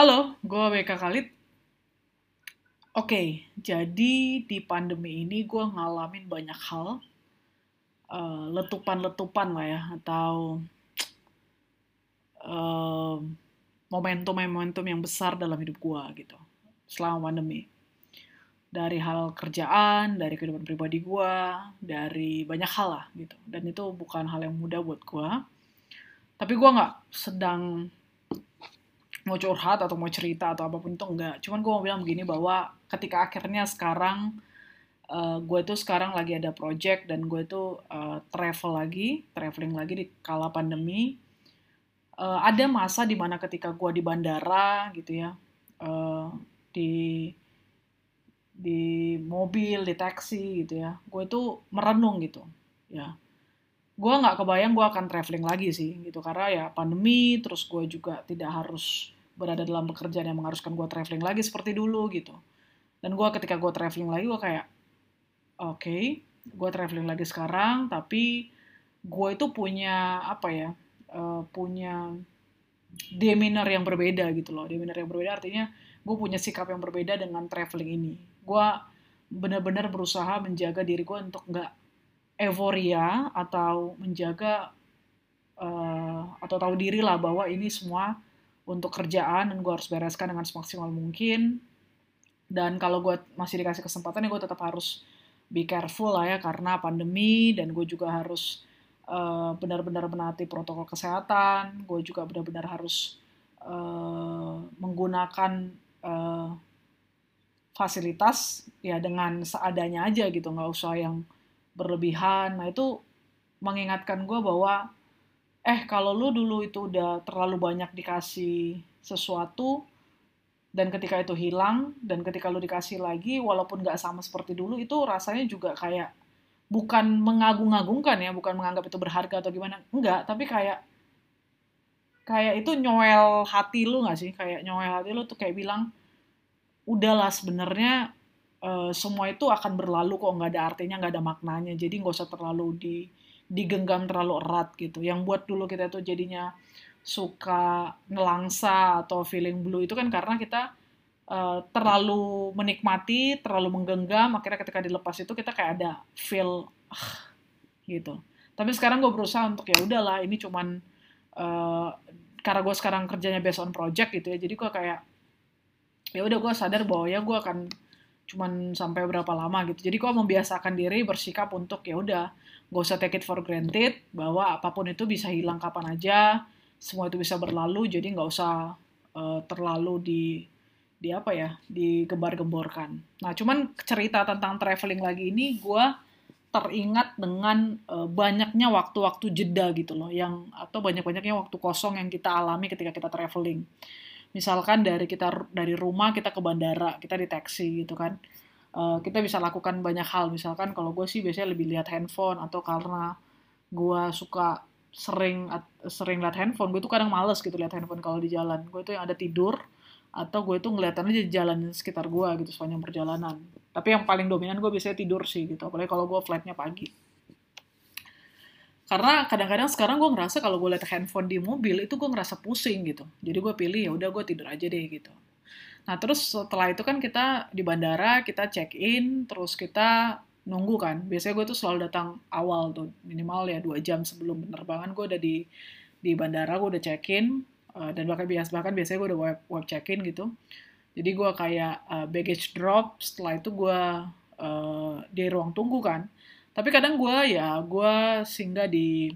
Halo, gue BK Khalid. Oke, jadi di pandemi ini gue ngalamin banyak hal, eh, letupan-letupan lah ya, atau eh, momentum-momentum yang besar dalam hidup gue gitu, selama pandemi. Dari hal kerjaan, dari kehidupan pribadi gue, dari banyak hal lah gitu. Dan itu bukan hal yang mudah buat gue. Tapi gue nggak sedang mau curhat atau mau cerita atau apa pun itu enggak. Cuman gue mau bilang begini bahwa ketika akhirnya sekarang uh, gue tuh sekarang lagi ada project dan gue tuh uh, travel lagi, traveling lagi di kala pandemi. Uh, ada masa di mana ketika gue di bandara gitu ya, uh, di di mobil, di taksi gitu ya, gue tuh merenung gitu, ya gue nggak kebayang gue akan traveling lagi sih gitu karena ya pandemi terus gue juga tidak harus berada dalam pekerjaan yang mengharuskan gue traveling lagi seperti dulu gitu. Dan gue ketika gue traveling lagi gue kayak oke okay, gue traveling lagi sekarang tapi gue itu punya apa ya uh, punya demeanor yang berbeda gitu loh. Demeanor yang berbeda artinya gue punya sikap yang berbeda dengan traveling ini. Gue benar-benar berusaha menjaga diri gue untuk nggak euforia atau menjaga uh, atau tahu diri lah bahwa ini semua untuk kerjaan dan gue harus bereskan dengan semaksimal mungkin dan kalau gue masih dikasih kesempatan ya gue tetap harus be careful lah ya karena pandemi dan gue juga harus uh, benar-benar menaati protokol kesehatan gue juga benar-benar harus uh, menggunakan uh, fasilitas ya dengan seadanya aja gitu nggak usah yang berlebihan. Nah itu mengingatkan gue bahwa eh kalau lu dulu itu udah terlalu banyak dikasih sesuatu dan ketika itu hilang dan ketika lu dikasih lagi walaupun gak sama seperti dulu itu rasanya juga kayak bukan mengagung-agungkan ya bukan menganggap itu berharga atau gimana. Enggak tapi kayak kayak itu nyoel hati lu gak sih? Kayak nyoel hati lu tuh kayak bilang udahlah sebenarnya uh, semua itu akan berlalu kok nggak ada artinya nggak ada maknanya. Jadi nggak usah terlalu di digenggam terlalu erat gitu. Yang buat dulu kita tuh jadinya suka ngelangsa atau feeling blue itu kan karena kita uh, terlalu menikmati terlalu menggenggam akhirnya ketika dilepas itu kita kayak ada feel uh, gitu. Tapi sekarang gue berusaha untuk ya udahlah ini cuman uh, karena gue sekarang kerjanya based on project gitu ya jadi gue kayak ya udah gue sadar bahwa ya gue akan cuman sampai berapa lama gitu. Jadi gue membiasakan diri bersikap untuk ya udah gak usah take it for granted bahwa apa pun itu bisa hilang kapan aja, semua itu bisa berlalu. Jadi nggak usah uh, terlalu di di apa ya digembar-gemborkan. Nah cuman cerita tentang traveling lagi ini gue teringat dengan uh, banyaknya waktu-waktu jeda gitu loh yang atau banyak-banyaknya waktu kosong yang kita alami ketika kita traveling misalkan dari kita dari rumah kita ke bandara kita di taksi gitu kan. Uh, kita bisa lakukan banyak hal. Misalkan kalau gue sih biasanya lebih lihat handphone atau karena gue suka sering sering lihat handphone gue tuh kadang males gitu lihat handphone kalau di jalan. Gue tuh yang ada tidur atau gue tuh ngeliatan aja jalan sekitar gue gitu sepanjang perjalanan. Tapi yang paling dominan gue biasanya tidur sih gitu apalagi kalau gue flightnya pagi karena kadang-kadang sekarang gue ngerasa kalau gue liat handphone di mobil itu gue ngerasa pusing gitu. Jadi gue pilih ya udah gue tidur aja deh gitu. Nah terus setelah itu kan kita di bandara kita check in terus kita nunggu kan. Biasanya gue tuh selalu datang awal tuh minimal ya dua jam sebelum penerbangan gue udah di di bandara gue udah check in uh, dan bahkan biasa bahkan biasanya gue udah web web check in gitu. Jadi gue kayak uh, baggage drop setelah itu gue uh, di ruang tunggu kan tapi kadang gue ya gue singgah di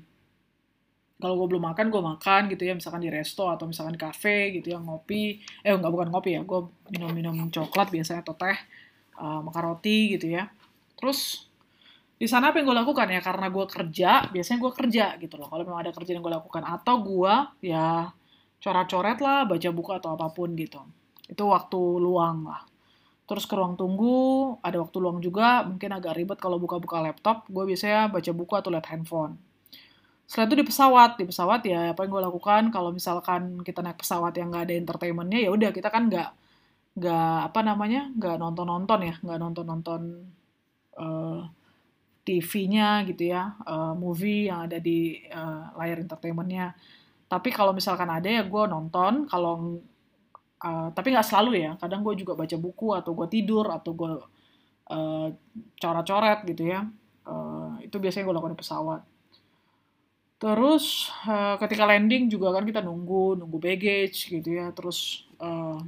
kalau gue belum makan gue makan gitu ya. Misalkan di resto atau misalkan di cafe gitu ya ngopi. Eh nggak bukan ngopi ya gue minum-minum coklat biasanya atau teh uh, makan roti gitu ya. Terus di sana apa yang gue lakukan ya? Karena gue kerja biasanya gue kerja gitu loh. Kalau memang ada kerjaan yang gue lakukan. Atau gue ya coret-coret lah baca buku atau apa pun gitu. Itu waktu luang lah terus ke ruang tunggu, ada waktu luang juga, mungkin agak ribet kalau buka-buka laptop, gue biasanya baca buku atau lihat handphone. Setelah itu di pesawat, di pesawat ya apa yang gue lakukan kalau misalkan kita naik pesawat yang nggak ada entertainmentnya ya udah kita kan nggak nggak apa namanya nggak nonton nonton ya nggak nonton nonton uh, TV-nya gitu ya uh, movie yang ada di uh, layar entertainmentnya tapi kalau misalkan ada ya gue nonton kalau uh, tapi nggak selalu ya. Kadang gue juga baca buku atau gue tidur atau gue uh, coret-coret gitu ya. Uh, itu biasanya gue lakukan di pesawat. Terus uh, ketika landing juga kan kita nunggu nunggu baggage gitu ya. Terus uh,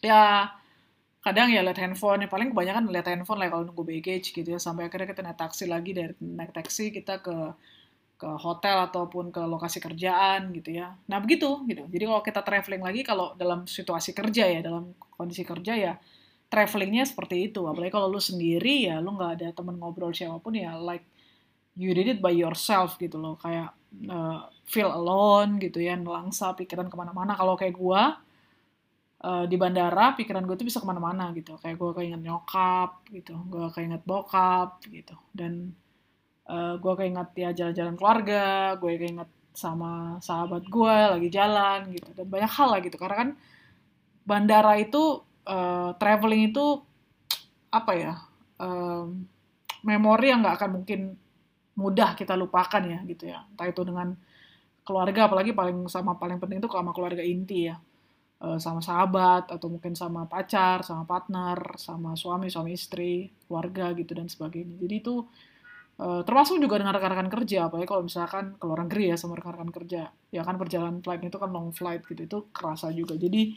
ya kadang ya lihat handphone ya. Paling kebanyakan lihat handphone lah kalau nunggu baggage gitu ya. Sampai akhirnya kita naik taksi lagi. Dari naik taksi kita ke ke hotel ataupun ke lokasi kerjaan gitu ya. Nah begitu gitu. Jadi kalau kita traveling lagi kalau dalam situasi kerja ya dalam kondisi kerja ya travelingnya seperti itu. Apalagi kalau lu sendiri ya lu nggak ada temen ngobrol siapa pun ya like you did it by yourself gitu loh. Kayak uh, feel alone gitu ya nelangsa pikiran ke mana-mana. Kalau kayak gua uh, di bandara pikiran gue tuh bisa ke mana-mana gitu. Kayak gue keinget nyokap gitu gue keinget bokap gitu. Dan uh, eh, gue keinget ya jalan-jalan keluarga gue keinget sama sahabat gue lagi jalan gitu dan banyak hal lah gitu. Karena kan bandara itu uh, traveling itu apa ya um, memori yang nggak akan mungkin mudah kita lupakan ya gitu ya. Entah itu dengan keluarga apalagi paling sama paling penting itu sama keluarga inti ya. Eh, sama sahabat atau mungkin sama pacar, sama partner, sama suami, suami istri, keluarga gitu dan sebagainya. Jadi itu uh, termasuk juga dengan rekan-rekan kerja, apalagi kalau misalkan ke luar negeri ya sama rekan-rekan kerja, ya kan perjalanan flight itu kan long flight gitu, itu kerasa juga. Jadi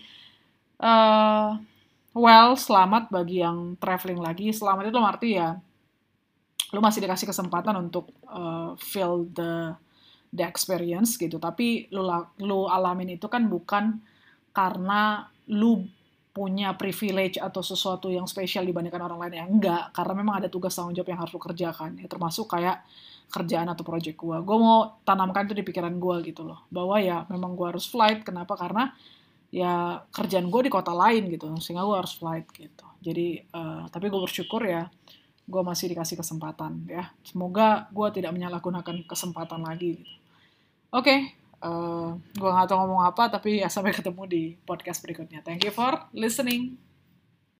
uh, well selamat bagi yang traveling lagi, selamat itu arti ya lu masih dikasih kesempatan untuk uh, feel the the experience gitu, tapi lu lu alamin itu kan bukan karena lu punya privilege atau sesuatu yang spesial dibandingkan orang lain ya enggak. Karena memang ada tugas tanggung jawab yang harus lu kerjakan. Ya termasuk kayak kerjaan atau project gue gue mau tanamkan itu di pikiran gue gitu loh. Bahwa ya memang gue harus flight. Kenapa? Karena ya kerjaan gue di kota lain gitu. Sehingga gue harus flight gitu. Jadi uh, tapi gue bersyukur ya gue masih dikasih kesempatan ya. Semoga gue tidak menyalahgunakan kesempatan lagi gitu. oke okay, uh, gue gak tau ngomong apa tapi ya sampai ketemu di podcast berikutnya. Thank you for listening